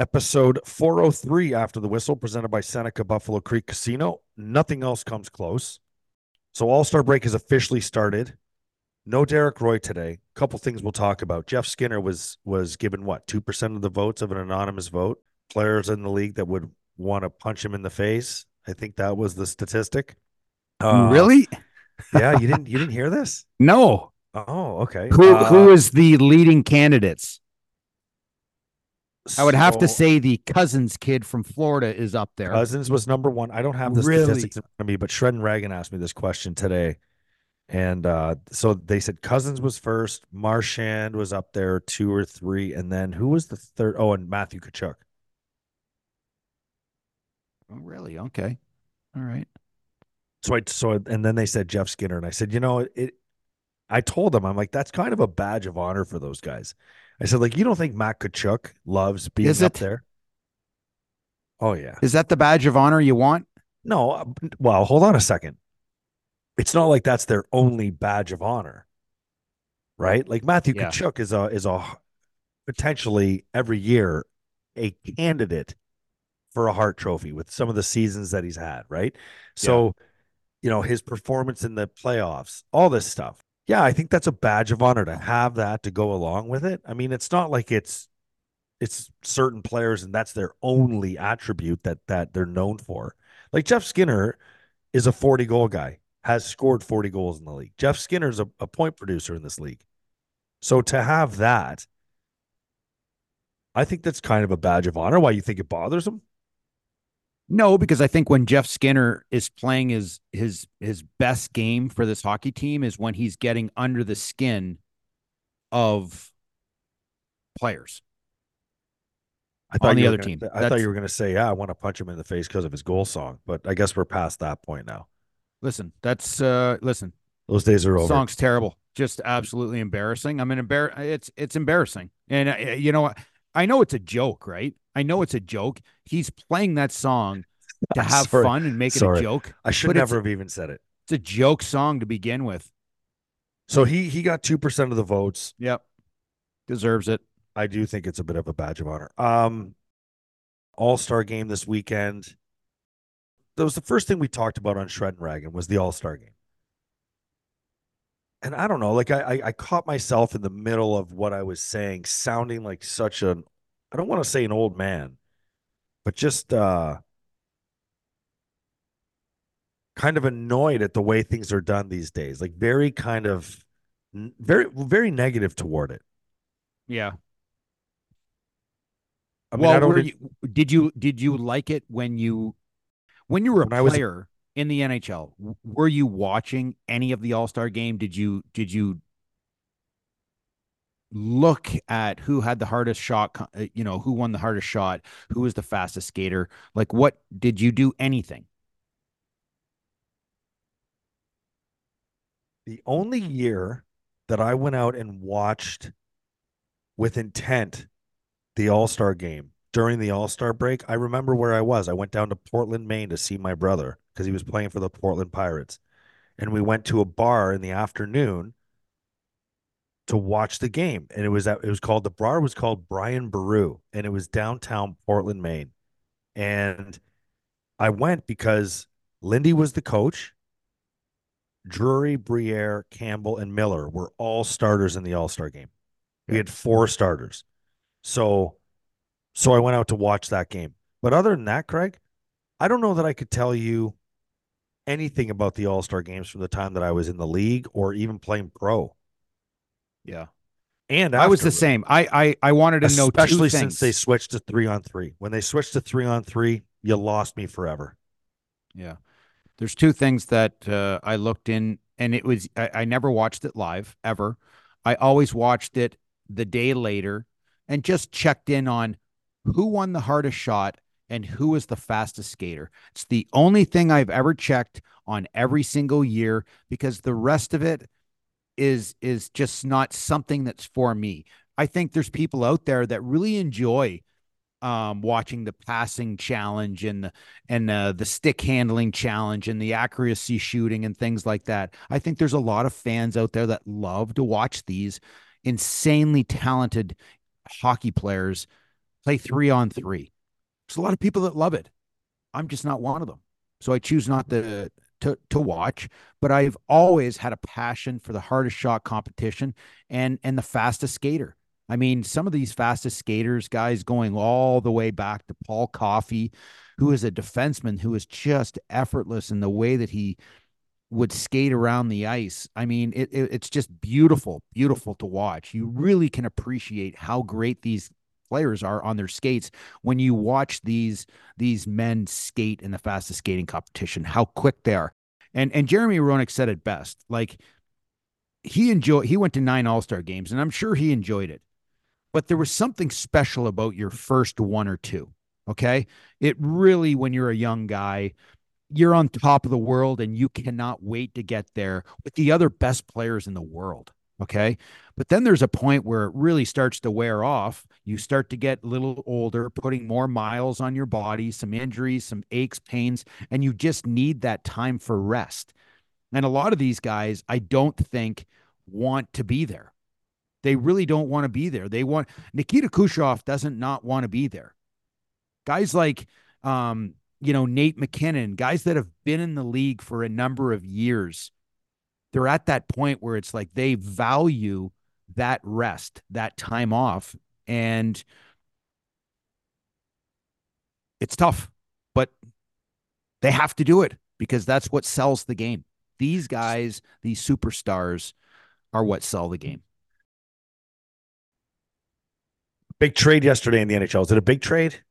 Episode 403 after the whistle, presented by Seneca Buffalo Creek Casino. Nothing else comes close. So All Star break has officially started. No Derek Roy today. A couple things we'll talk about. Jeff Skinner was was given what two percent of the votes of an anonymous vote. Players in the league that would want to punch him in the face. I think that was the statistic. Uh, really? yeah, you didn't you didn't hear this? No. Oh, okay. Who Uh, who is the leading candidates? I would have to say the Cousins kid from Florida is up there. Cousins was number one. I don't have the Really? statistics in front of me, but Shred and Ragan asked me this question today. And uh, so they said Cousins was first, Marchand was up there, two or three, and then who was the third? Oh, and Matthew Tkachuk. Oh, really? Okay. All right. So I so and then they said Jeff Skinner, and I said, you know, it. I told them, I'm like, that's kind of a badge of honor for those guys. I said, like, you don't think Matt Tkachuk loves being Is up it? there? Oh yeah. Is that the badge of honor you want? No, uh, well, hold on a second. It's not like that's their only badge of honor, right? Like Matthew Yeah. Tkachuk is a is a potentially every year a candidate for a Hart Trophy with some of the seasons that he's had, right? So, you know, his performance in the playoffs, all this stuff. Yeah, I think that's a badge of honor to have that to go along with it. I mean, it's not like it's it's certain players and that's their only attribute that that they're known for. Like Jeff Skinner is a 40 goal guy, has scored 40 goals in the league. Jeff Skinner's a, a point producer in this league. So to have that, I think that's kind of a badge of honor. Why you think it bothers him? No, because I think when Jeff Skinner is playing his his his best game for this hockey team is when he's getting under the skin of players. I thought On the other gonna- team. I thought you were going to say, "Yeah, I want to punch him in the face because of his goal song," but I guess we're past that point now. Listen, that's uh listen, Those days are over. song's terrible. Just absolutely embarrassing. I mean, embar- it's it's embarrassing. And uh, you know what? I know it's a joke, right? I know it's a joke. He's playing that song to have Sorry. fun and make it Sorry. a joke. I should never have even said it. It's a joke song to begin with. So he he got two percent of the votes. Yep. Deserves it. I do think it's a bit of a badge of honor. Um, All Star game this weekend. That was the first thing we talked about on Shred and Ragan was the All Star game. And I don't know, like I, I I caught myself in the middle of what I was saying, sounding like such an I don't want to say an old man, but just uh kind of annoyed at the way things are done these days. Like very kind of very very negative toward it. Yeah. I mean, well, I don't were even- you, did you did you like it when you when you were a When I was- player in the NHL? Were you watching any of the All Star game? Did you did you look at who had the hardest shot? uh, You know, who won the hardest shot? Who was the fastest skater? Like, what did you do? Anything? The only year that I went out and watched with intent the All Star game during the All Star break, I remember where I was. I went down to Portland, Maine to see my brother because he was playing for the Portland Pirates. And we went to a bar in the afternoon to watch the game. And it was it was called the bar was called Brian Boru and it was downtown Portland, Maine. And I went because Lindy was the coach. Drury, Briere, Campbell, and Miller were all starters in the All Star game. We had four starters. So so I went out to watch that game. But other than that, Craig, I don't know that I could tell you anything about the All Star games from the time that I was in the league or even playing pro. Yeah, And I was the same. I I I wanted to know two especially since they switched to three on three. When they switched to three on three, you lost me forever. Yeah. There's two things that uh, I looked in, and it was I, I never watched it live ever. I always watched it the day later and just checked in on who won the hardest shot and who was the fastest skater. It's the only thing I've ever checked on every single year because the rest of it is is just not something that's for me. I think there's people out there that really enjoy um, watching the passing challenge and the and uh, the stick handling challenge and the accuracy shooting and things like that. I think there's a lot of fans out there that love to watch these insanely talented hockey players play three on three. There's a lot of people that love it. I'm just not one of them. So I choose not to to to watch, but I've always had a passion for the hardest shot competition and and the fastest skater. I mean, some of these fastest skaters, guys going all the way back to Paul Coffey, who is a defenseman who is just effortless in the way that he would skate around the ice. I mean, it, it, it's just beautiful, beautiful to watch. You really can appreciate how great these players are on their skates when you watch these these men skate in the fastest skating competition. How quick they are, and and Jeremy Roenick said it best. Like he enjoyed. He went to nine All Star games, and I'm sure he enjoyed it. But there was something special about your first one or two. Okay, it really when you're a young guy you're on top of the world and you cannot wait to get there with the other best players in the world. Okay. But then there's a point where it really starts to wear off. You start to get a little older, putting more miles on your body, some injuries, some aches, pains, and you just need that time for rest. And a lot of these guys, I don't think want to be there. They really don't want to be there. They want Nikita Kucherov doesn't not want to be there. Guys like um, you know, Nate MacKinnon, guys that have been in the league for a number of years, they're at that point where it's like they value that rest, that time off. And it's tough, but they have to do it because that's what sells the game. These guys, these superstars, are what sell the game. Big trade yesterday in the NHL. Is it a big trade?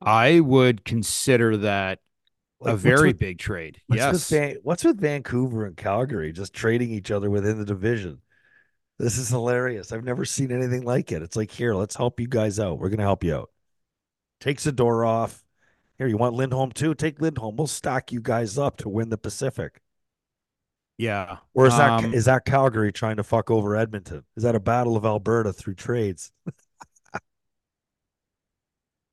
I would consider that like, a very with, big trade. What's yes. With Van, what's with Vancouver and Calgary just trading each other within the division? This is hilarious. I've never seen anything like it. It's like, here, let's help you guys out. We're going to help you out. Takes the door off. Here, you want Lindholm too? Take Lindholm. We'll stack you guys up to win the Pacific. Yeah. Or is that um, is that Calgary trying to fuck over Edmonton? Is that a battle of Alberta through trades?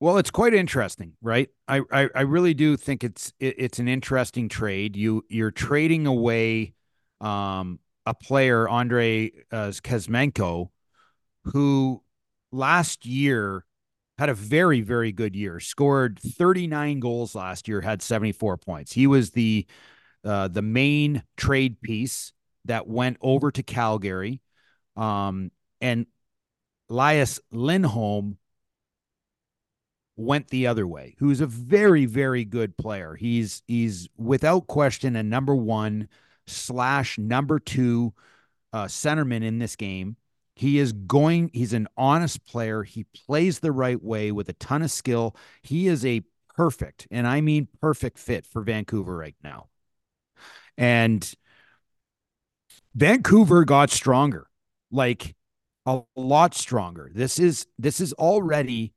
Well, it's quite interesting, right? I, I, I really do think it's it, it's an interesting trade. You you're trading away um, a player, Andre uh, Kuzmenko, who last year had a very very good year. Scored 39 goals last year, had 74 points. He was the uh, the main trade piece that went over to Calgary, um, and Elias Lindholm went the other way, who's a very, very good player. He's he's without question a number one slash number two uh, centerman in this game. He is going, he's an honest player. He plays the right way with a ton of skill. He is a perfect, and I mean perfect fit for Vancouver right now. And Vancouver got stronger, like a lot stronger. This is this is already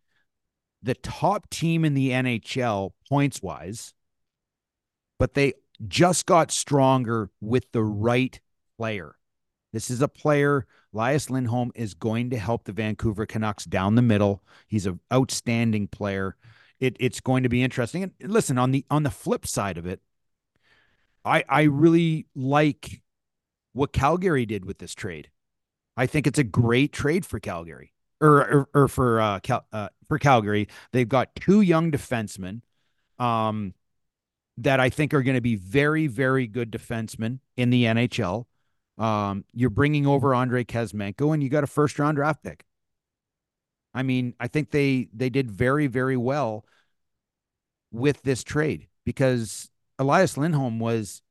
the top team in the NHL points wise, but they just got stronger with the right player. This is a player, Elias Lindholm is going to help the Vancouver Canucks down the middle. He's an outstanding player. It, it's going to be interesting. And listen, on the on the flip side of it, I I really like what Calgary did with this trade. I think it's a great trade for Calgary or or, or for uh, Cal, uh, for Calgary. They've got two young defensemen um, that I think are going to be very very good defensemen in the NHL. Um, you're bringing over Andrei Kuzmenko, and you got a first round draft pick. I mean, I think they they did very very well with this trade because Elias Lindholm was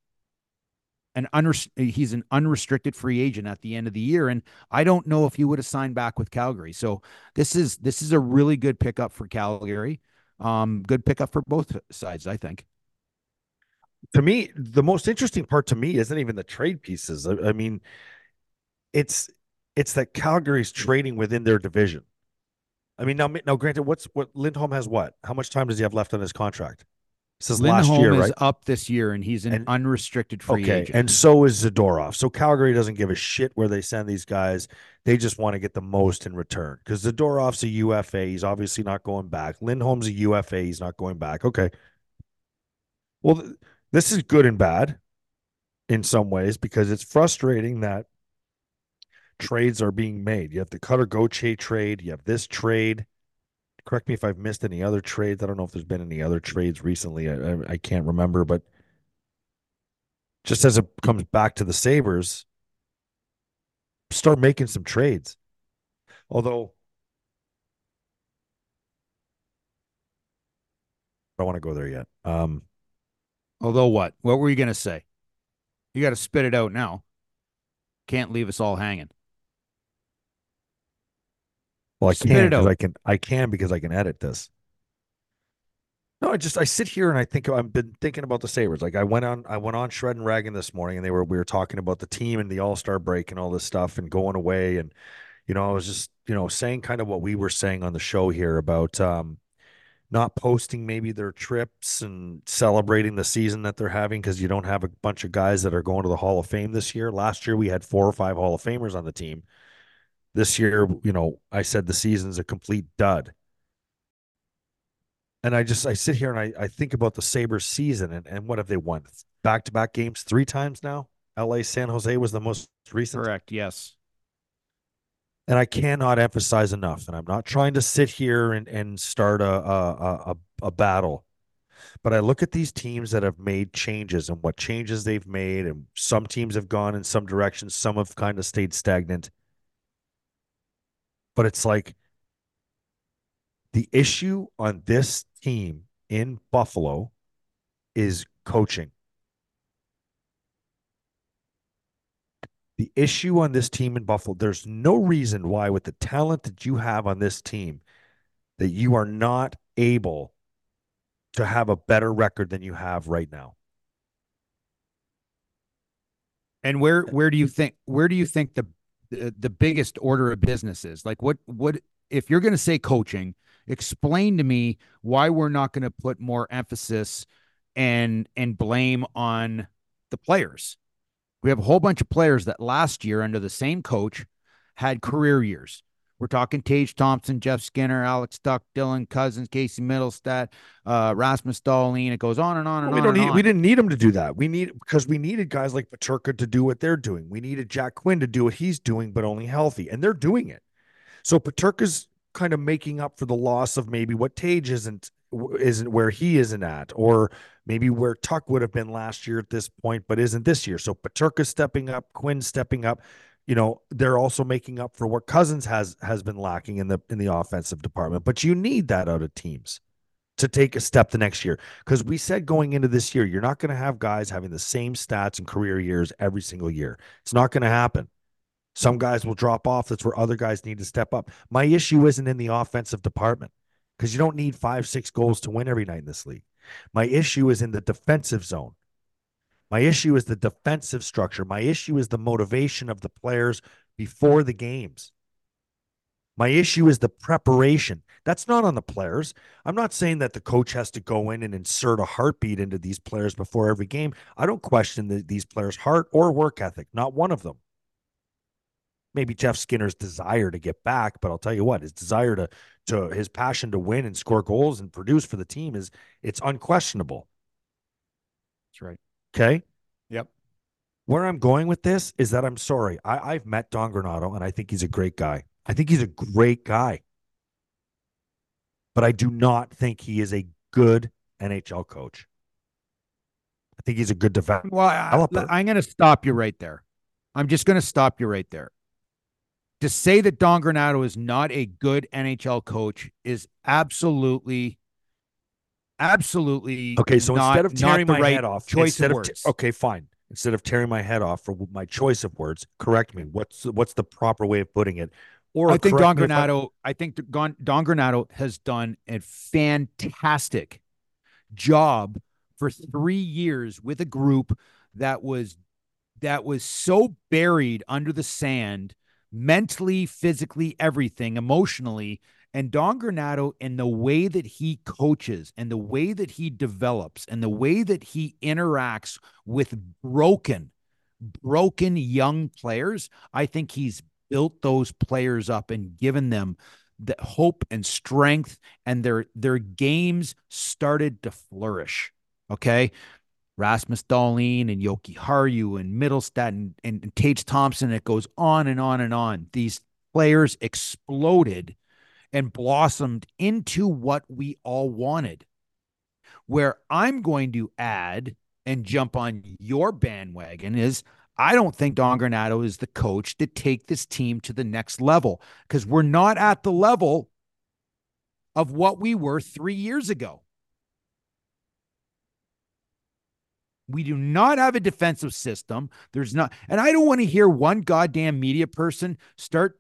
an unrest- he's an unrestricted free agent at the end of the year and I don't know if he would have signed back with Calgary. So this is this is a really good pickup for Calgary. Um good pickup for both sides, I think. To me, the most interesting part to me isn't even the trade pieces. I, I mean, it's it's that Calgary's trading within their division. I mean, now, now, granted, what's what Lindholm has what? How much time does he have left on his contract? This Lindholm last year, is right? up this year, and he's an and, unrestricted free okay, agent. And so is Zadorov. So Calgary doesn't give a shit where they send these guys. They just want to get the most in return. Because Zadorov's a UFA. He's obviously not going back. Lindholm's a UFA. He's not going back. Okay. Well, th- this is good and bad in some ways because it's frustrating that trades are being made. You have the Cutter Gauthier trade. You have this trade. Correct me if I've missed any other trades. I don't know if there's been any other trades recently. I, I, I can't remember, but just as it comes back to the Sabres, start making some trades. Although I don't want to go there yet. Um, Although what? What were you going to say? You got to spit it out now. Can't leave us all hanging. Well, I Spit can it because. I can I can because I can edit this. No, I just I sit here and I think I've been thinking about the Sabres. Like I went on I went on Shred and Ragan this morning and they were we were talking about the team and the All-Star break and all this stuff and going away and you know, I was just, you know, saying kind of what we were saying on the show here about um not posting maybe their trips and celebrating the season that they're having because you don't have a bunch of guys that are going to the Hall of Fame this year. Last year we had four or five Hall of Famers on the team. This year, you know, I said the season's a complete dud. And I just I sit here and I, I think about the Sabres season and, and what have they won? Back to back games three times now. LA San Jose was the most recent. Correct. Yes. And I cannot emphasize enough. And I'm not trying to sit here and, and start a, a, a, a battle. But I look at these teams that have made changes and what changes they've made. And some teams have gone in some directions, some have kind of stayed stagnant. But it's like the issue on this team in Buffalo is coaching. The issue on this team in Buffalo, there's no reason why, with the talent that you have on this team, that you are not able to have a better record than you have right now. And where where do you think where do you think the the, the biggest order of business is? Like what what if you're going to say coaching, explain to me why we're not going to put more emphasis and and blame on the players. We have a whole bunch of players that last year under the same coach had career years. We're talking Tage Thompson, Jeff Skinner, Alex Tuch, Dylan Cozens, Casey Mittelstadt, uh, Rasmus Dahlin. It goes on and on and we on. don't and need on. we didn't need him to do that. We need because we needed guys like Peterka to do what they're doing. We needed Jack Quinn to do what he's doing, but only healthy, and they're doing it. So Peterka's kind of making up for the loss of maybe what Tage isn't isn't where he isn't at, or maybe where Tuch would have been last year at this point, but isn't this year. So Peterka's stepping up, Quinn stepping up. You know, they're also making up for what Cozens has has been lacking in the in the offensive department. But you need that out of teams to take a step the next year. Because we said going into this year, you're not going to have guys having the same stats and career years every single year. It's not going to happen. Some guys will drop off. That's where other guys need to step up. My issue isn't in the offensive department because you don't need five, six goals to win every night in this league. My issue is in the defensive zone. My issue is the defensive structure. My issue is the motivation of the players before the games. My issue is the preparation. That's not on the players. I'm not saying that the coach has to go in and insert a heartbeat into these players before every game. I don't question the, these players' heart or work ethic, not one of them. Maybe Jeff Skinner's desire to get back, but I'll tell you what, his desire to to his passion to win and score goals and produce for the team is it's unquestionable. That's right. Okay. Yep. Where I'm going with this is that I'm sorry. I, I've met Don Granato and I think he's a great guy. I think he's a great guy. But I do not think he is a good NHL coach. I think he's a good defender. Well, I, I'm going to stop you right there. I'm just going to stop you right there. To say that Don Granato is not a good NHL coach is absolutely, absolutely Okay, so not- instead of tearing my right head off, choice of of, te- words. okay, fine. Instead of tearing my head off for my choice of words, correct me. What's what's the proper way of putting it? Or I think Don Granato. I think Don, Don Granato has done a fantastic job for three years with a group that was that was so buried under the sand, mentally, physically, everything, emotionally. And Don Granato, and the way that he coaches, and the way that he develops, and the way that he interacts with broken, broken young players, I think he's built those players up and given them the hope and strength and their their games started to flourish okay Rasmus Dahlin and and Mittelstadt and, and, and Tage Thompson. It goes on and on and on. These players exploded and blossomed into what we all wanted. Where I'm going to add and jump on your bandwagon is I don't think Don Granato is the coach to take this team to the next level because we're not at the level of what we were three years ago. We do not have a defensive system. There's not, and I don't want to hear one goddamn media person start,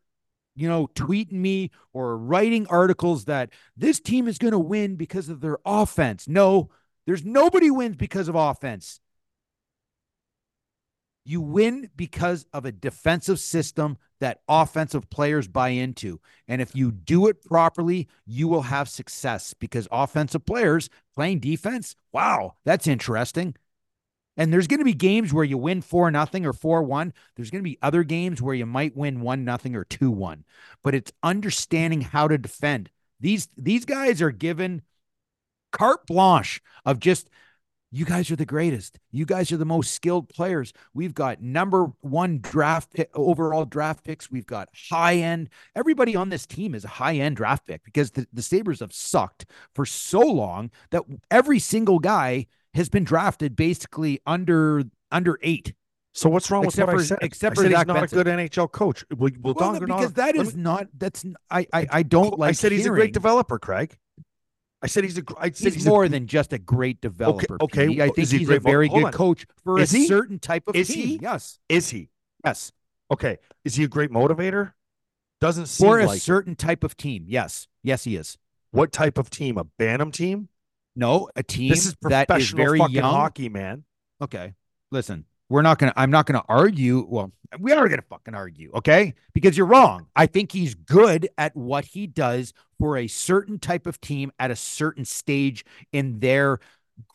you know, tweeting me or writing articles that this team is going to win because of their offense. No, there's nobody wins because of offense. You win because of a defensive system that offensive players buy into. And if you do it properly, you will have success because offensive players playing defense, wow, that's interesting. And there's going to be games where you win 4 nothing or 4-1. There's going to be other games where you might win 1 nothing or 2-1. But it's understanding how to defend. These these guys are given carte blanche of just you guys are the greatest. You guys are the most skilled players. We've got number one draft pick, overall draft picks. We've got high end. Everybody on this team is a high end draft pick because the, the Sabres have sucked for so long that every single guy has been drafted basically under under eight. So what's wrong Except with what for- I said? except I for said he's not Benson. a good NHL coach. Well, well, Well, Don because that is me- not. That's I I, I don't like. I said he's a great developer, Craig. I said he's a. I said He's, he's, a- more than just a great developer. okay, Petey. I think he he's a very good on. coach for Is a he? certain type of Is team. he? Yes, is he yes, okay? Is he a great motivator? Doesn't seem like for a like it. certain type of team. Yes, yes, he is. what type of team? A Bantam team? No, a team This is that is professional very fucking young. hockey, man. Okay, listen, we're not gonna. I'm not gonna argue. Well, we are gonna fucking argue, okay? Because you're wrong. I think he's good at what he does for a certain type of team at a certain stage in their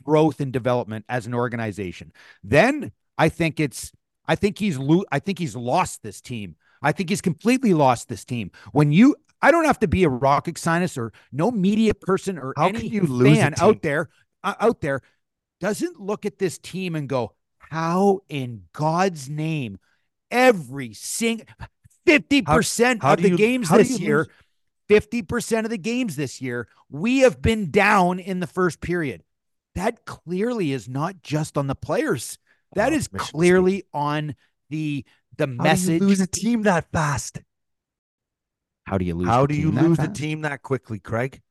growth and development as an organization. Then I think it's. I think he's lo- I think he's lost this team. I think he's completely lost this team. When you, I don't have to be a rocket scientist or no media person or How any can you lose a fan out there uh, out there doesn't look at this team and go, how in God's name, every single 50% how of the you- games this year, lose- 50% of the games this year, we have been down in the first period. That clearly is not just on the players. That Oh, is clearly on the the How message. lose a team that fast? How do you lose? How the do you lose a fast? team that quickly, Craig?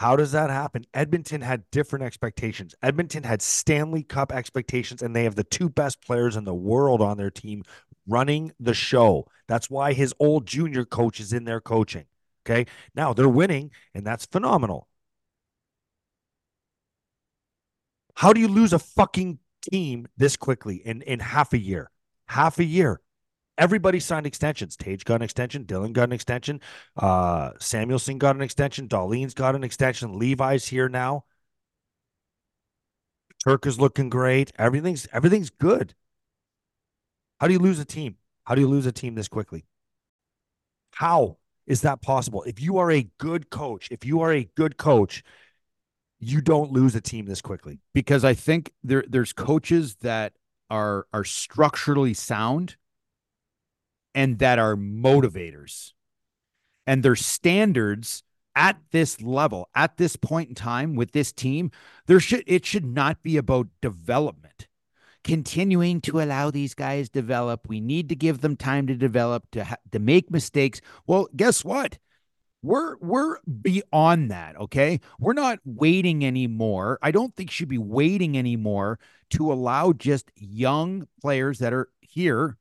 How does that happen? Edmonton had different expectations. Edmonton had Stanley Cup expectations, and they have the two best players in the world on their team running the show. That's why his old junior coach is in there coaching. Okay. Now they're winning, and that's phenomenal. How do you lose a fucking team this quickly in, in half a year? Half a year. Everybody signed extensions. Tage got an extension. Dylan got an extension. Uh, Samuelsson got an extension. Dahlin's got an extension. Levi's here now. Turk is looking great. Everything's everything's good. How do you lose a team? How do you lose a team this quickly? How is that possible? If you are a good coach, if you are a good coach, you don't lose a team this quickly. because I think there there's coaches that are are structurally sound and that are motivators. And their standards at this level, at this point in time with this team, there should it should not be about development. Continuing to allow these guys develop. We need to give them time to develop to ha- to make mistakes. Well, guess what? we're we're beyond that okay we're not waiting anymore i don't think should be waiting anymore to allow just young players that are here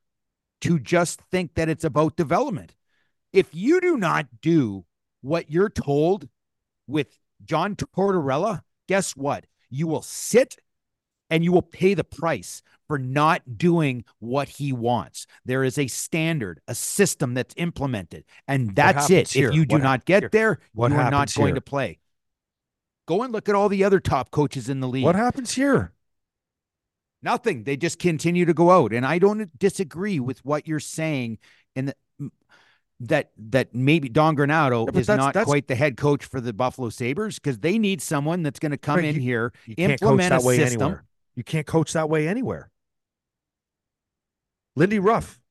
to just think that it's about development if you do not do what you're told with john tortorella guess what you will sit and you will pay the price for not doing what he wants. There is a standard, a system that's implemented, and that's it. here? If you do What not get here? there, What you are not going here? to play. Go and look at all the other top coaches in the league. What happens here? Nothing. They just continue to go out. And I don't disagree with what you're saying. And that that maybe Don Granato Yeah, is that's- not that's- quite the head coach for the Buffalo Sabres because they need someone that's going to come Right, in here, You can't coach implement that a way system. anywhere. You can't coach that way anywhere. Lindy Ruff.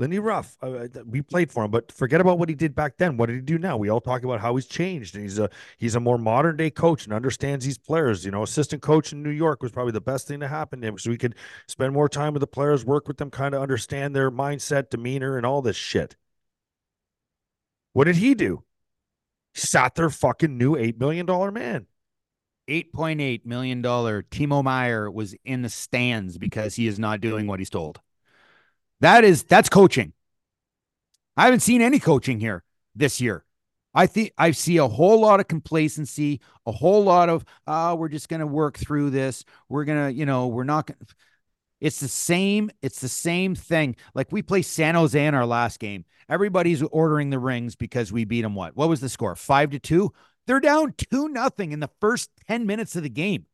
Lindy Ruff. Uh, uh, we played for him, but forget about what he did back then. What did he do now? We all talk about how he's changed, and he's a he's a more modern day coach and understands these players. You know, assistant coach in New York was probably the best thing to happen to him, so we could spend more time with the players, work with them, kind of understand their mindset, demeanor, and all this shit. What did he do? Sat their fucking new eight million dollar man. $8.8 million. Timo Meier was in the stands because he is not doing what he's told. That is, that's coaching. I haven't seen any coaching here this year. I think I see a whole lot of complacency, a whole lot of, uh, we're just to work through this. We're to, you know, we're not to. It's the same. It's the same thing. Like we play San Jose in our last game. Everybody's ordering the rings because we beat them. What? What was the score? Five to two. They're down two nothing in the first ten minutes of the game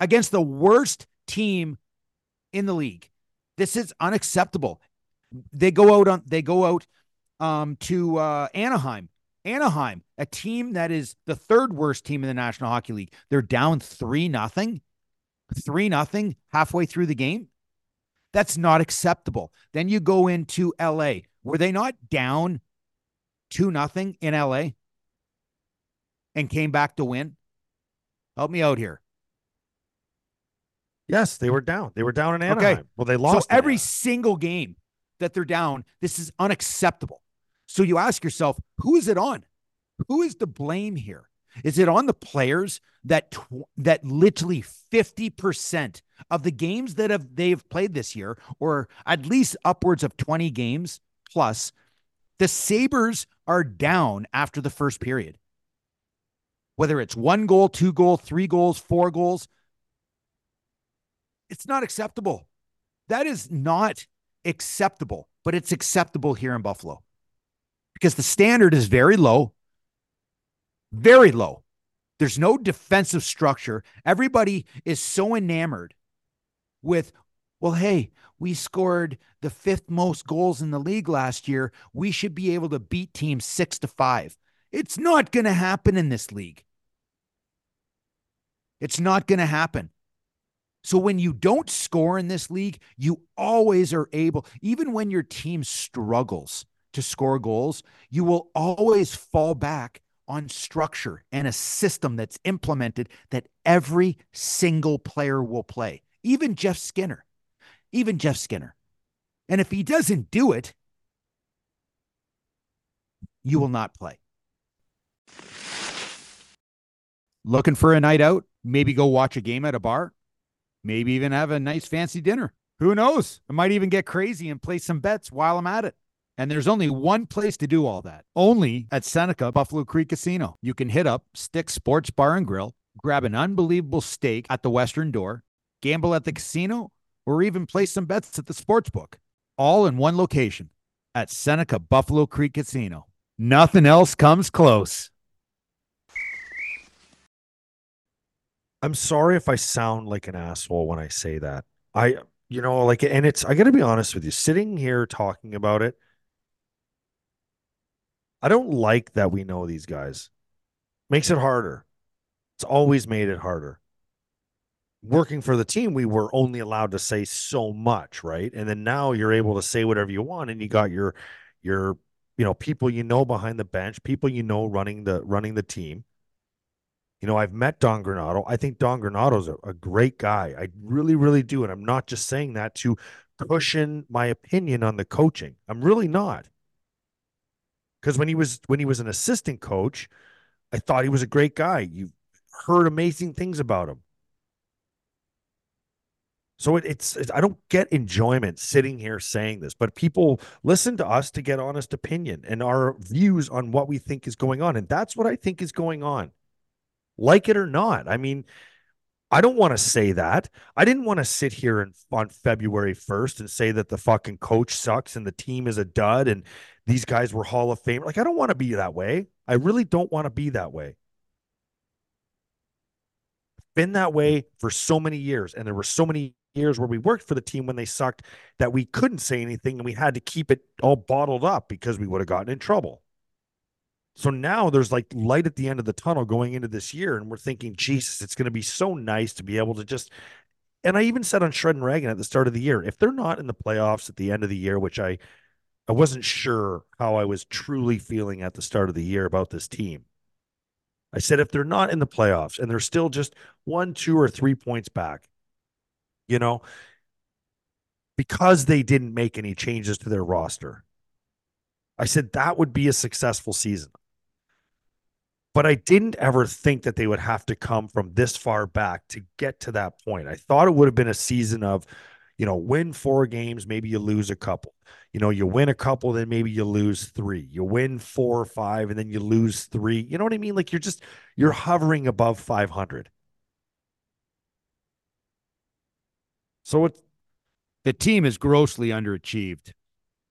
against the worst team in the league. This is unacceptable. They go out on. They go out um, to uh, Anaheim. Anaheim, a team that is the third worst team in the National Hockey League. They're down three nothing three nothing halfway through the game. That's not acceptable. Then you go into LA. Were they not down two nothing in LA and came back to win? Help me out here. Yes, they were down. They were down in Okay. Anaheim. Well, they lost. so every Anaheim. single game that they're down, this is unacceptable. So you ask yourself, who is it on? Who is to blame here? Is it on the players that tw- that literally 50% of the games that have they've played this year or at least upwards of 20 games plus the Sabres are down after the first period. Whether it's one goal, two goal, three goals, four goals, it's not acceptable. That is not acceptable, but it's acceptable here in Buffalo because the standard is very low, very low. There's no defensive structure. Everybody is so enamored with, well, hey, we scored the fifth most goals in the league last year. We should be able to beat teams six to five. It's not going to happen in this league. It's not going to happen. So when you don't score in this league, you always are able, even when your team struggles to score goals, you will always fall back on structure and a system that's implemented that every single player will play, even Jeff Skinner, even Jeff Skinner. And if he doesn't do it, you will not play. Looking for a night out? Maybe go watch a game at a bar? Maybe even have a nice fancy dinner. Who knows? I might even get crazy and play some bets while I'm at it. And there's only one place to do all that. Only at Seneca Buffalo Creek Casino. You can hit up Stick Sports Bar and Grill, grab an unbelievable steak at the Western Door, gamble at the casino, or even place some bets at the sports book. All in one location at Seneca Buffalo Creek Casino. Nothing else comes close. I'm sorry if I sound like an asshole when I say that. I, you know, like, and it's, I got to be honest with you, sitting here talking about it, I don't like that we know these guys. Makes it harder. It's always made it harder. Working for the team, we were only allowed to say so much, right? And then now you're able to say whatever you want, and you got your, your, you know, people you know behind the bench, people you know running the running the team. You know, I've met Don Granato. I think Don Granato's a, a great guy. I really, really do. And I'm not just saying that to cushion my opinion on the coaching. I'm really not. Because when he was when he was an assistant coach, I thought he was a great guy. You've heard amazing things about him. So it, it's, it's I don't get enjoyment sitting here saying this, but people listen to us to get honest opinion and our views on what we think is going on, and that's what I think is going on like it or not. I mean, I don't want to say that. I didn't want to sit here and on February 1st and say that the fucking coach sucks and the team is a dud and these guys were Hall of Fame. Like, I don't want to be that way. I really don't want to be that way. Been that way for so many years, and there were so many years where we worked for the team when they sucked that we couldn't say anything and we had to keep it all bottled up because we would have gotten in trouble. So now there's like light at the end of the tunnel going into this year, and we're thinking, Jesus, it's going to be so nice to be able to just. And I even said on Shred and Ragan at the start of the year, if they're not in the playoffs at the end of the year, which I, I wasn't sure how I was truly feeling at the start of the year about this team. I said if they're not in the playoffs and they're still just one, two, or three points back, you know, because they didn't make any changes to their roster, I said that would be a successful season. But I didn't ever think that they would have to come from this far back to get to that point. I thought it would have been a season of, you know, win four games, maybe you lose a couple. You know, you win a couple, then maybe you lose three. You win four or five, and then you lose three. You know what I mean? Like you're just you're hovering above 500. So it's the team is grossly underachieved.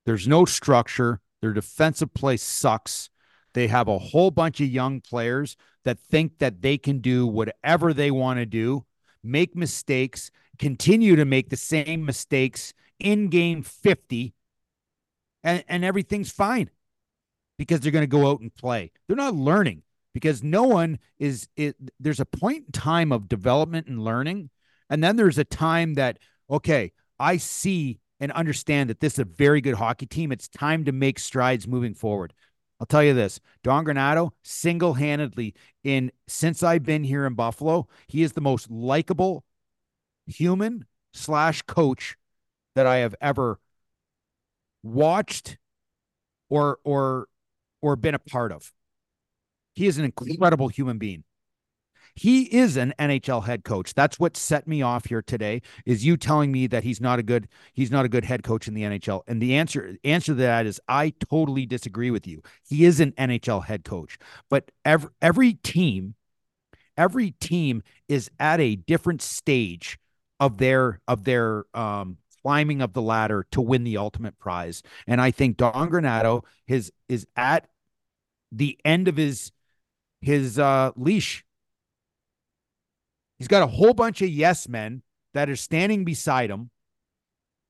There's no structure. Their defensive play sucks. They have a whole bunch of young players that think that they can do whatever they want to do, make mistakes, continue to make the same mistakes in game 50, and, and everything's fine because they're going to go out and play. They're not learning because no one is, it, there's a point in time of development and learning. And then there's a time that, okay, I see and understand that this is a very good hockey team. It's time to make strides moving forward. I'll tell you this Don Granato, single handedly, in since I've been here in Buffalo, he is the most likable human slash coach that I have ever watched or or or been a part of. He is an incredible human being. He is an NHL head coach. That's what set me off here today. Is you telling me that he's not a good he's not a good head coach in the NHL? And the answer answer to that is I totally disagree with you. He is an NHL head coach, but every every team every team is at a different stage of their of their um climbing of the ladder to win the ultimate prize. And I think Don Granato his is at the end of his his uh leash He's got a whole bunch of yes men that are standing beside him.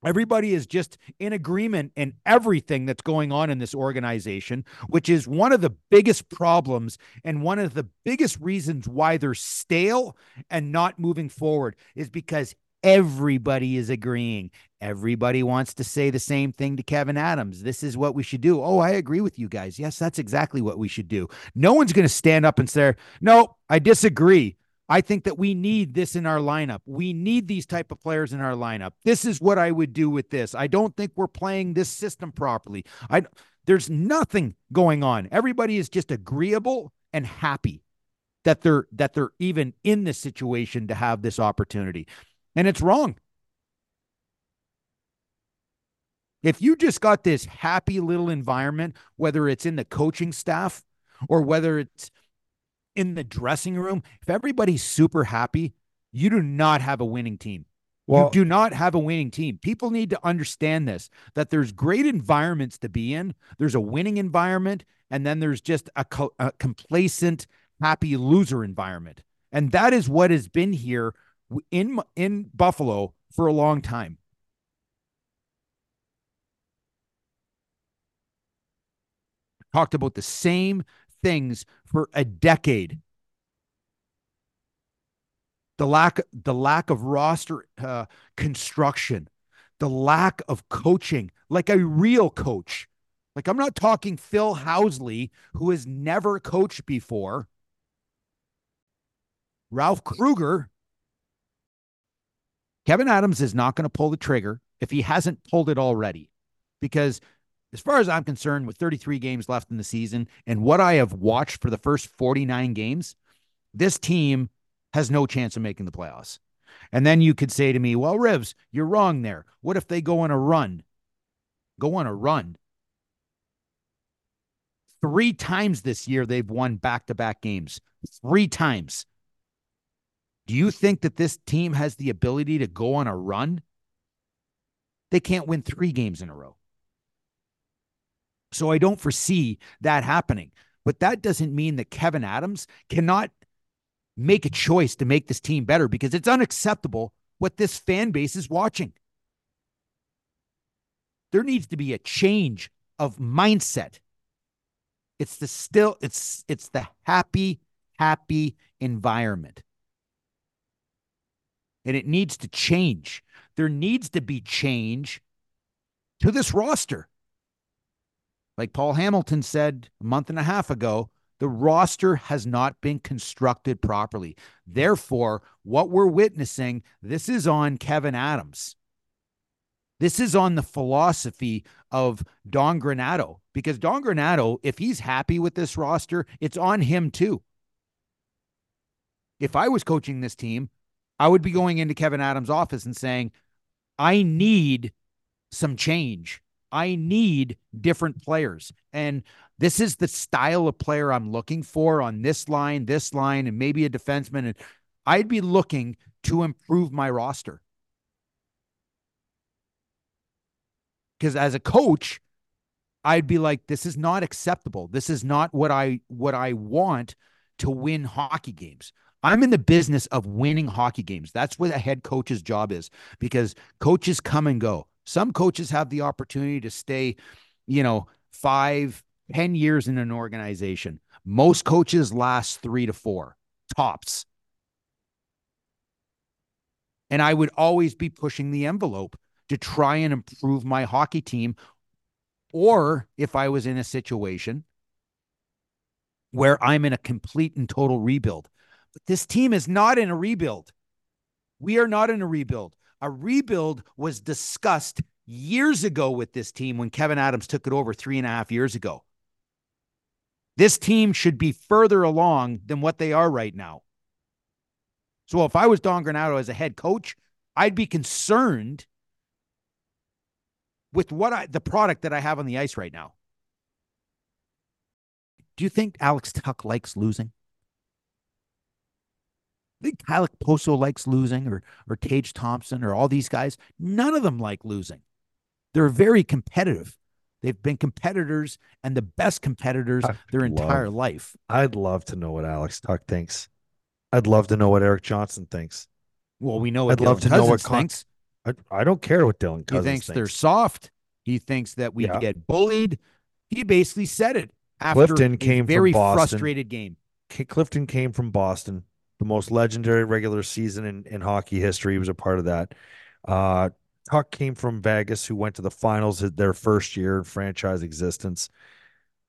Everybody is just in agreement in everything that's going on in this organization, which is one of the biggest problems and one of the biggest reasons why they're stale and not moving forward is because everybody is agreeing. Everybody wants to say the same thing to Kevyn Adams. This is what we should do. Oh, I agree with you guys. Yes, that's exactly what we should do. No one's going to stand up and say, "No, I disagree." I think that we need this in our lineup. We need these type of players in our lineup. This is what I would do with this. I don't think we're playing this system properly. I there's nothing going on. Everybody is just agreeable and happy that they're that they're even in this situation to have this opportunity. And it's wrong. If you just got this happy little environment, whether it's in the coaching staff or whether it's in the dressing room, if everybody's super happy, you do not have a winning team. Well, you do not have a winning team. People need to understand this that there's great environments to be in. There's a winning environment, and then there's just a, co- a complacent, happy loser environment. And that is what has been here in in Buffalo for a long time. Talked about the same things for a decade. The lack, the lack of roster uh, construction, the lack of coaching, like a real coach. Like I'm not talking Phil Housley, who has never coached before. Ralph Krueger. Kevyn Adams is not going to pull the trigger if he hasn't pulled it already, because as far as I'm concerned, with 33 games left in the season and what I have watched for the first 49 games, this team has no chance of making the playoffs. And then you could say to me, well, Rivs, you're wrong there. What if they go on a run? Go on a run. Three times this year, they've won back to back games. Three times. Do you think that this team has the ability to go on a run? They can't win three games in a row. So I don't foresee that happening. But that doesn't mean that Kevyn Adams cannot make a choice to make this team better because it's unacceptable what this fan base is watching. There needs to be a change of mindset. It's the still it's it's the happy happy environment. And it needs to change. There needs to be change to this roster. Like Paul Hamilton said a month and a half ago, the roster has not been constructed properly. Therefore, what we're witnessing, this is on Kevyn Adams. This is on the philosophy of Don Granato because Don Granato, if he's happy with this roster, it's on him too. If I was coaching this team, I would be going into Kevyn Adams' office and saying, I need some change. I need different players. And this is the style of player I'm looking for on this line, this line, and maybe a defenseman. And I'd be looking to improve my roster. Because as a coach, I'd be like, this is not acceptable. This is not what I what I want to win hockey games. I'm in the business of winning hockey games. That's what a head coach's job is because coaches come and go. Some coaches have the opportunity to stay, you know, five, ten years in an organization. Most coaches last three to four tops. And I would always be pushing the envelope to try and improve my hockey team. Or if I was in a situation where I'm in a complete and total rebuild, but this team is not in a rebuild. We are not in a rebuild. A rebuild was discussed years ago with this team when Kevyn Adams took it over three and a half years ago. This team should be further along than what they are right now. So if I was Don Granato as a head coach, I'd be concerned with what I the product that I have on the ice right now. Do you think Alex Tuch likes losing? I think Kyle Okposo likes losing or or Tage Thompson or all these guys. None of them like losing. They're very competitive. They've been competitors and the best competitors I'd their love, entire life. I'd love to know what Alex Tuch thinks. I'd love to know what Erik Johnson thinks. Well, we know what I'd Dylan love to Cozens know what Con- thinks. I, I, don't care what Dylan Cozens thinks. he thinks, thinks. they're soft. He thinks that we yeah. get bullied. He basically said it after Clifton came very from Boston. frustrated game. Clifton came from Boston the most legendary regular season in, in hockey history. He was a part of that. Uh, Tuch came from Vegas, who went to the finals their first year in franchise existence.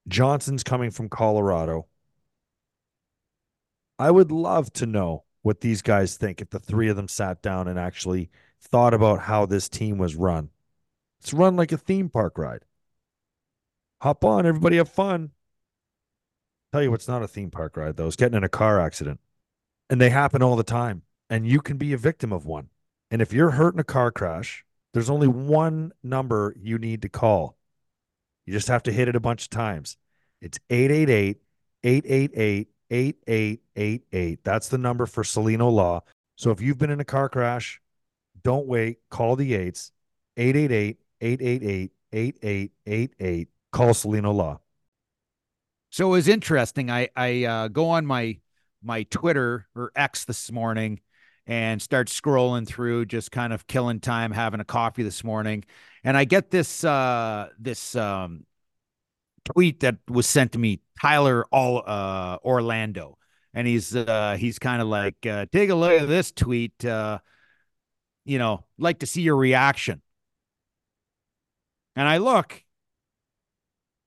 Johnson's coming from Colorado. I would love to know what these guys think if the three of them sat down and actually thought about how this team was run. It's run like a theme park ride. Hop on, everybody have fun. Tell you what's not a theme park ride, though, is getting in a car accident and they happen all the time. And you can be a victim of one. And if you're hurt in a car crash, there's only one number you need to call. You just have to hit it a bunch of times. It's 888 888 8888. That's the number for Cellino Law. So if you've been in a car crash, don't wait. Call the eights 888 888 8888. Call Cellino Law. So it was interesting. I I uh, go on my my Twitter or X this morning and start scrolling through, just kind of killing time, having a coffee this morning, and I get this uh, this um, tweet that was sent to me, Tyler All uh, Orlando, and he's uh, he's kind of like, uh, take a look at this tweet, uh, you know, like to see your reaction, and I look,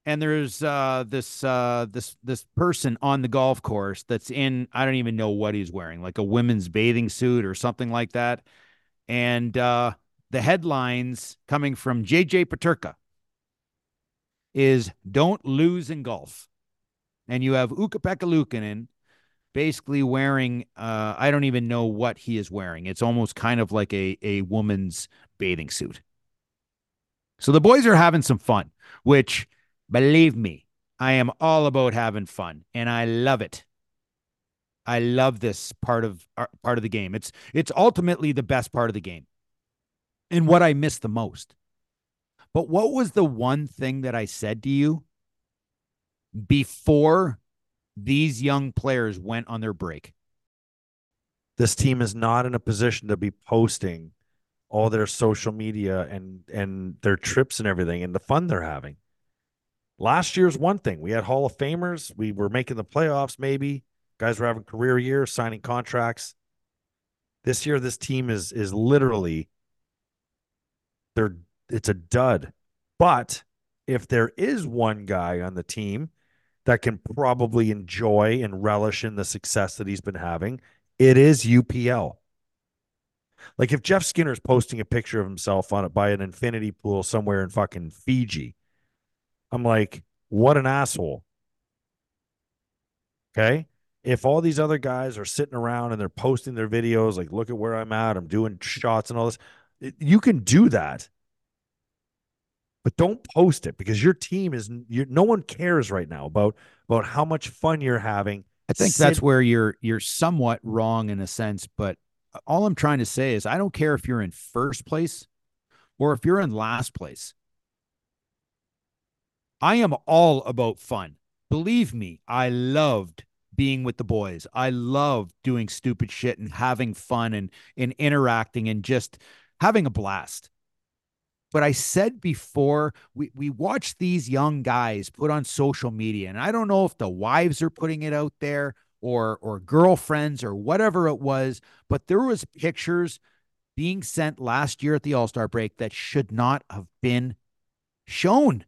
and there's uh, this uh, this this person on the golf course that's in I don't even know what he's wearing, like a women's bathing suit or something like that. And uh, the headlines coming from JJ Peterka is "Don't lose in golf," and you have Ukko-Pekka Luukkonen basically wearing uh, I don't even know what he is wearing. It's almost kind of like a a woman's bathing suit. So the boys are having some fun, which Believe me, I am all about having fun and I love it. I love this part of uh, part of the game. It's it's ultimately the best part of the game. And what I miss the most. But what was the one thing that I said to you before these young players went on their break? this team is not in a position to be posting all their social media and and their trips and everything and the fun they're having. Last year's one thing. We had Hall of Famers. We were making the playoffs, maybe. Guys were having career years, signing contracts. This year, this team is is literally they're it's a dud. But if there is one guy on the team that can probably enjoy and relish in the success that he's been having, it is UPL. Like if Jeff Skinner's posting a picture of himself on it by an infinity pool somewhere in fucking Fiji, I'm like, what an asshole. Okay. If all these other guys are sitting around and they're posting their videos, like, look at where I'm at, I'm doing shots and all this, you can do that. But don't post it because your team is you no one cares right now about about how much fun you're having. I think Sit- that's where you're you're somewhat wrong in a sense, but all I'm trying to say is I don't care if you're in first place or if you're in last place. I am all about fun. Believe me, I loved being with the boys. I loved doing stupid shit and having fun and, and interacting and just having a blast. But I said before, we, we watch these young guys put on social media, and I don't know if the wives are putting it out there or or girlfriends or whatever it was, but there was pictures being sent last year at the All-Star break that should not have been shown.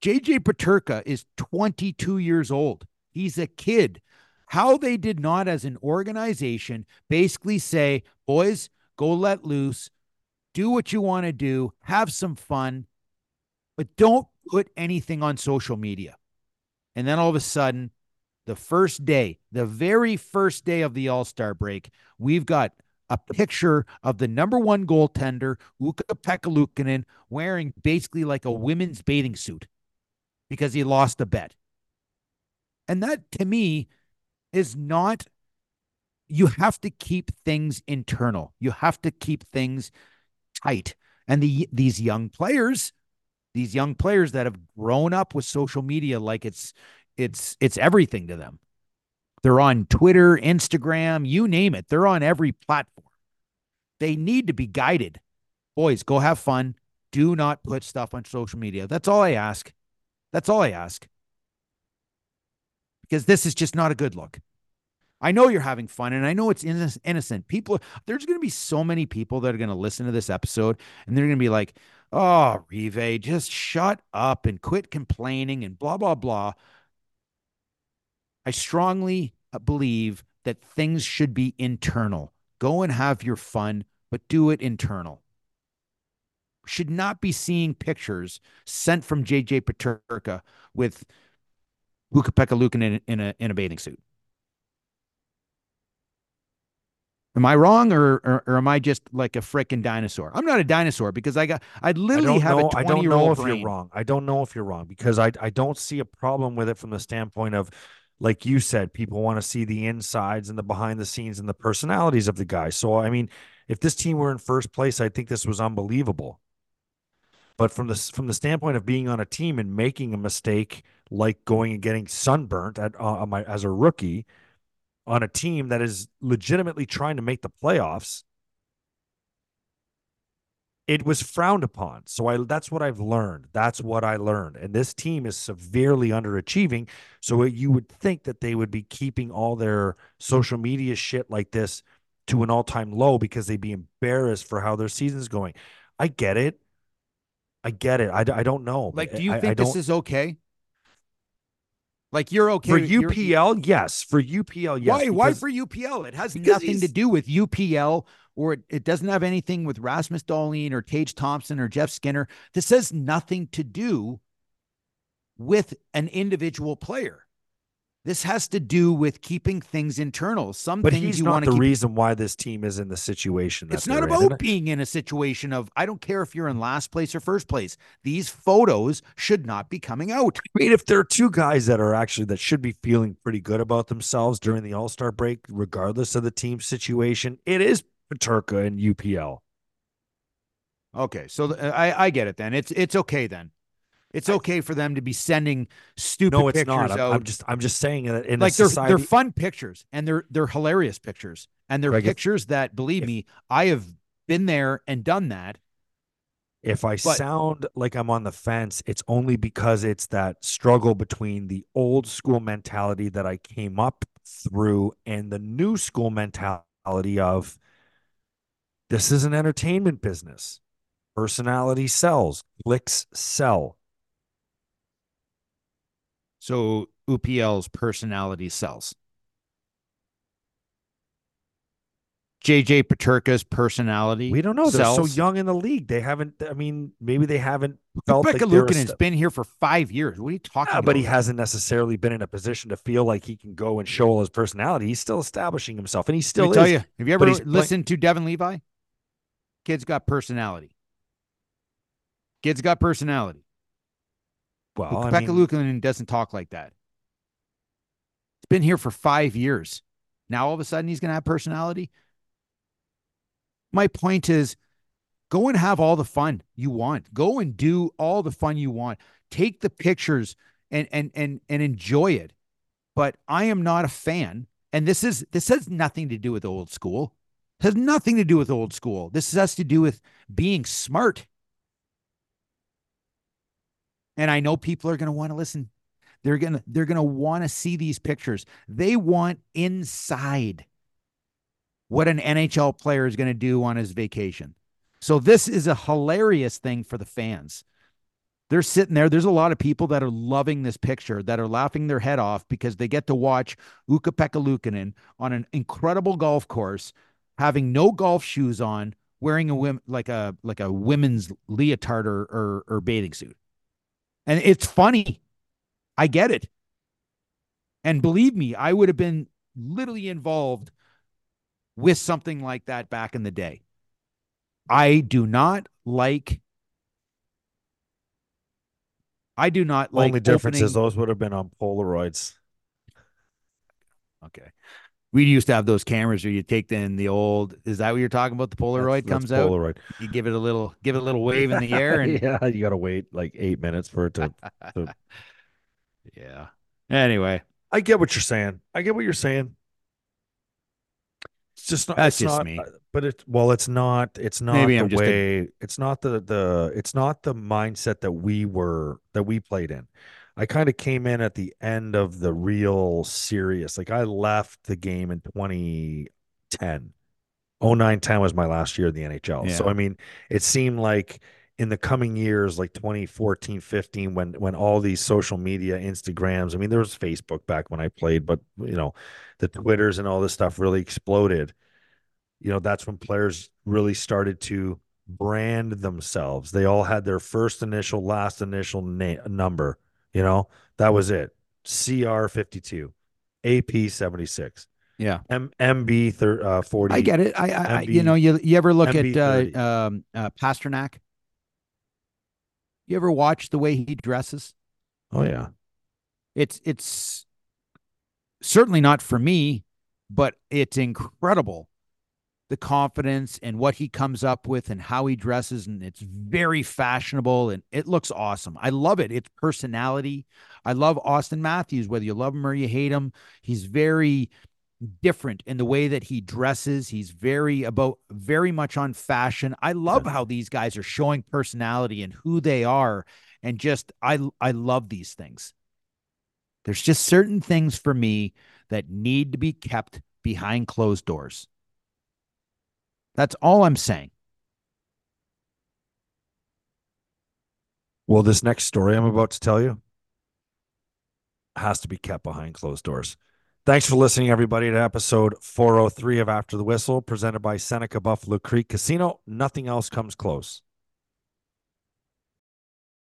JJ Peterka is 22 years old. He's a kid. How they did not, as an organization, basically say, boys, go let loose, do what you want to do, have some fun, but don't put anything on social media. And then all of a sudden, the first day, the very first day of the All Star break, we've got a picture of the number one goaltender, Ukko-Pekka Luukkonen, wearing basically like a women's bathing suit because he lost a bet. And that to me is not, you have to keep things internal. You have to keep things tight. And the these young players, these young players that have grown up with social media like it's it's it's everything to them. They're on Twitter, Instagram, you name it. They're on every platform. They need to be guided. Boys, go have fun. Do not put stuff on social media. That's all I ask. That's all I ask. Because this is just not a good look. I know you're having fun and I know it's innocent. People, there's going to be so many people that are going to listen to this episode and they're going to be like, oh, Rive, just shut up and quit complaining and blah, blah, blah. I strongly uh, believe that things should be internal. Go and have your fun, but do it internal should not be seeing pictures sent from JJ Peterka with Ukko-Pekka Luukkonen in, in a in a bathing suit. Am I wrong, or, or, or am I just like a freaking dinosaur? I'm not a dinosaur because I got I literally I have know, a 20 year old. I don't know if brain. you're wrong. I don't know if you're wrong because I I don't see a problem with it from the standpoint of, like you said, people want to see the insides and the behind the scenes and the personalities of the guys. So I mean, if this team were in first place, I think this was unbelievable. But from the from the standpoint of being on a team and making a mistake like going and getting sunburnt at uh, my, as a rookie on a team that is legitimately trying to make the playoffs, it was frowned upon. So I that's what I've learned. That's what I learned. And this team is severely underachieving. So you would think that they would be keeping all their social media shit like this to an all-time low because they'd be embarrassed for how their season's going. I get it. I get it. I, I don't know. Like, do you I, think I this is okay? Like you're okay for UPL? Yes, for UPL. Yes. Why? Why for UPL? It has nothing to do with UPL, or it, it doesn't have anything with Rasmus Dahlin or Tage Thompson or Jeff Skinner. This has nothing to do with an individual player. This has to do with keeping things internal. Some but things he's you want to the keep... reason why this team is in the situation. it's not about in. being in a situation of I don't care if you're in last place or first place. These photos should not be coming out. I mean, if there are two guys that are actually that should be feeling pretty good about themselves during the All Star break, regardless of the team situation, it is Peterka and UPL. Okay, so I I get it then. It's it's okay then. It's okay for them to be sending stupid no, it's pictures not. I'm. I'm just I'm just saying that in like a they're society, they're fun pictures and they're they're hilarious pictures and they're Greg, if- pictures that believe me I have been there and done that. if I but- sound like I'm on the fence, it's only because it's that struggle between the old school mentality that I came up through and the new school mentality of this is an entertainment business. Personality sells, clicks sell. So UPL's personality sells. JJ Peterka's personality. We don't know. They're so young in the league. They haven't. I mean, maybe they haven't felt like Rebecca a Luukkonen's been here for five years. What are you talking Yeah, about? but he hasn't necessarily been in a position to feel like he can go and show all his personality. He's still establishing himself, and he Let still me tell is. you, have you ever listened to Devon Levi? Kid's got personality. Kid's got personality. Well, But I Rebecca mean, Luukkonen doesn't talk like that. He's been here for five years. Now all of a sudden he's going to have personality. My point is go and have all the fun you want. Go and do all the fun you want. Take the pictures and and and and enjoy it. But I am not a fan. And this is this has nothing to do with old school. It has nothing to do with old school. This has to do with being smart. And I know people are going to want to listen. They're going to they're going to want to see these pictures. They want inside what an NHL player is going to do on his vacation. So this is a hilarious thing for the fans. They're sitting there. There's a lot of people that are loving this picture, that are laughing their head off because they get to watch Ukko-Pekka on an incredible golf course, having no golf shoes on, wearing a wim- like a like a women's leotard or, or, or bathing suit. And it's funny. I get it. And believe me, I would have been literally involved with something like that back in the day. I do not like. I do not like. only difference is those would have been on Polaroids. Okay. We used to have those cameras where you take in the old. Is that what you're talking about? The Polaroid That's- comes that's out. Polaroid. You give it a little, give it a little wave in the air, and yeah, you got to wait like eight minutes for it to. to- yeah. Anyway, I get what you're saying. I get what you're saying. It's just not. That's it's just not, me. uh, But it's well, it's not. It's not Maybe the I'm just a- way. It's not the the. It's not the mindset that we were that we played in. I kind of came in at the end of the real serious. Like I left the game in 2010. 09 10 was my last year in the NHL. So I mean, it seemed like in the coming years like 2014 15 when when all these social media instagrams i mean there was facebook back when i played but you know the twitters and all this stuff really exploded you know that's when players really started to brand themselves they all had their first initial last initial na- number you know that was it cr52 ap 76 yeah. M- mb thir- uh, 40 I get it. I, I, I you know, you you ever look MB30. at uh, um, uh, Pastrnak? You ever watch the way he dresses? oh yeah It's it's certainly not for me, but it's incredible the confidence and what he comes up with and how he dresses and it's very fashionable and it looks awesome. I love it. It's personality. I love Auston Matthews whether you love him or you hate him. He's very different in the way that he dresses. He's very about very much on fashion. I love how these guys are showing personality and who they are and just I I love these things. There's just certain things for me that need to be kept behind closed doors. That's all I'm saying. Well, this next story I'm about to tell you has to be kept behind closed doors. Thanks for listening, everybody, to episode 403 of After the Whistle, presented by Seneca Buffalo Creek Casino. Nothing else comes close.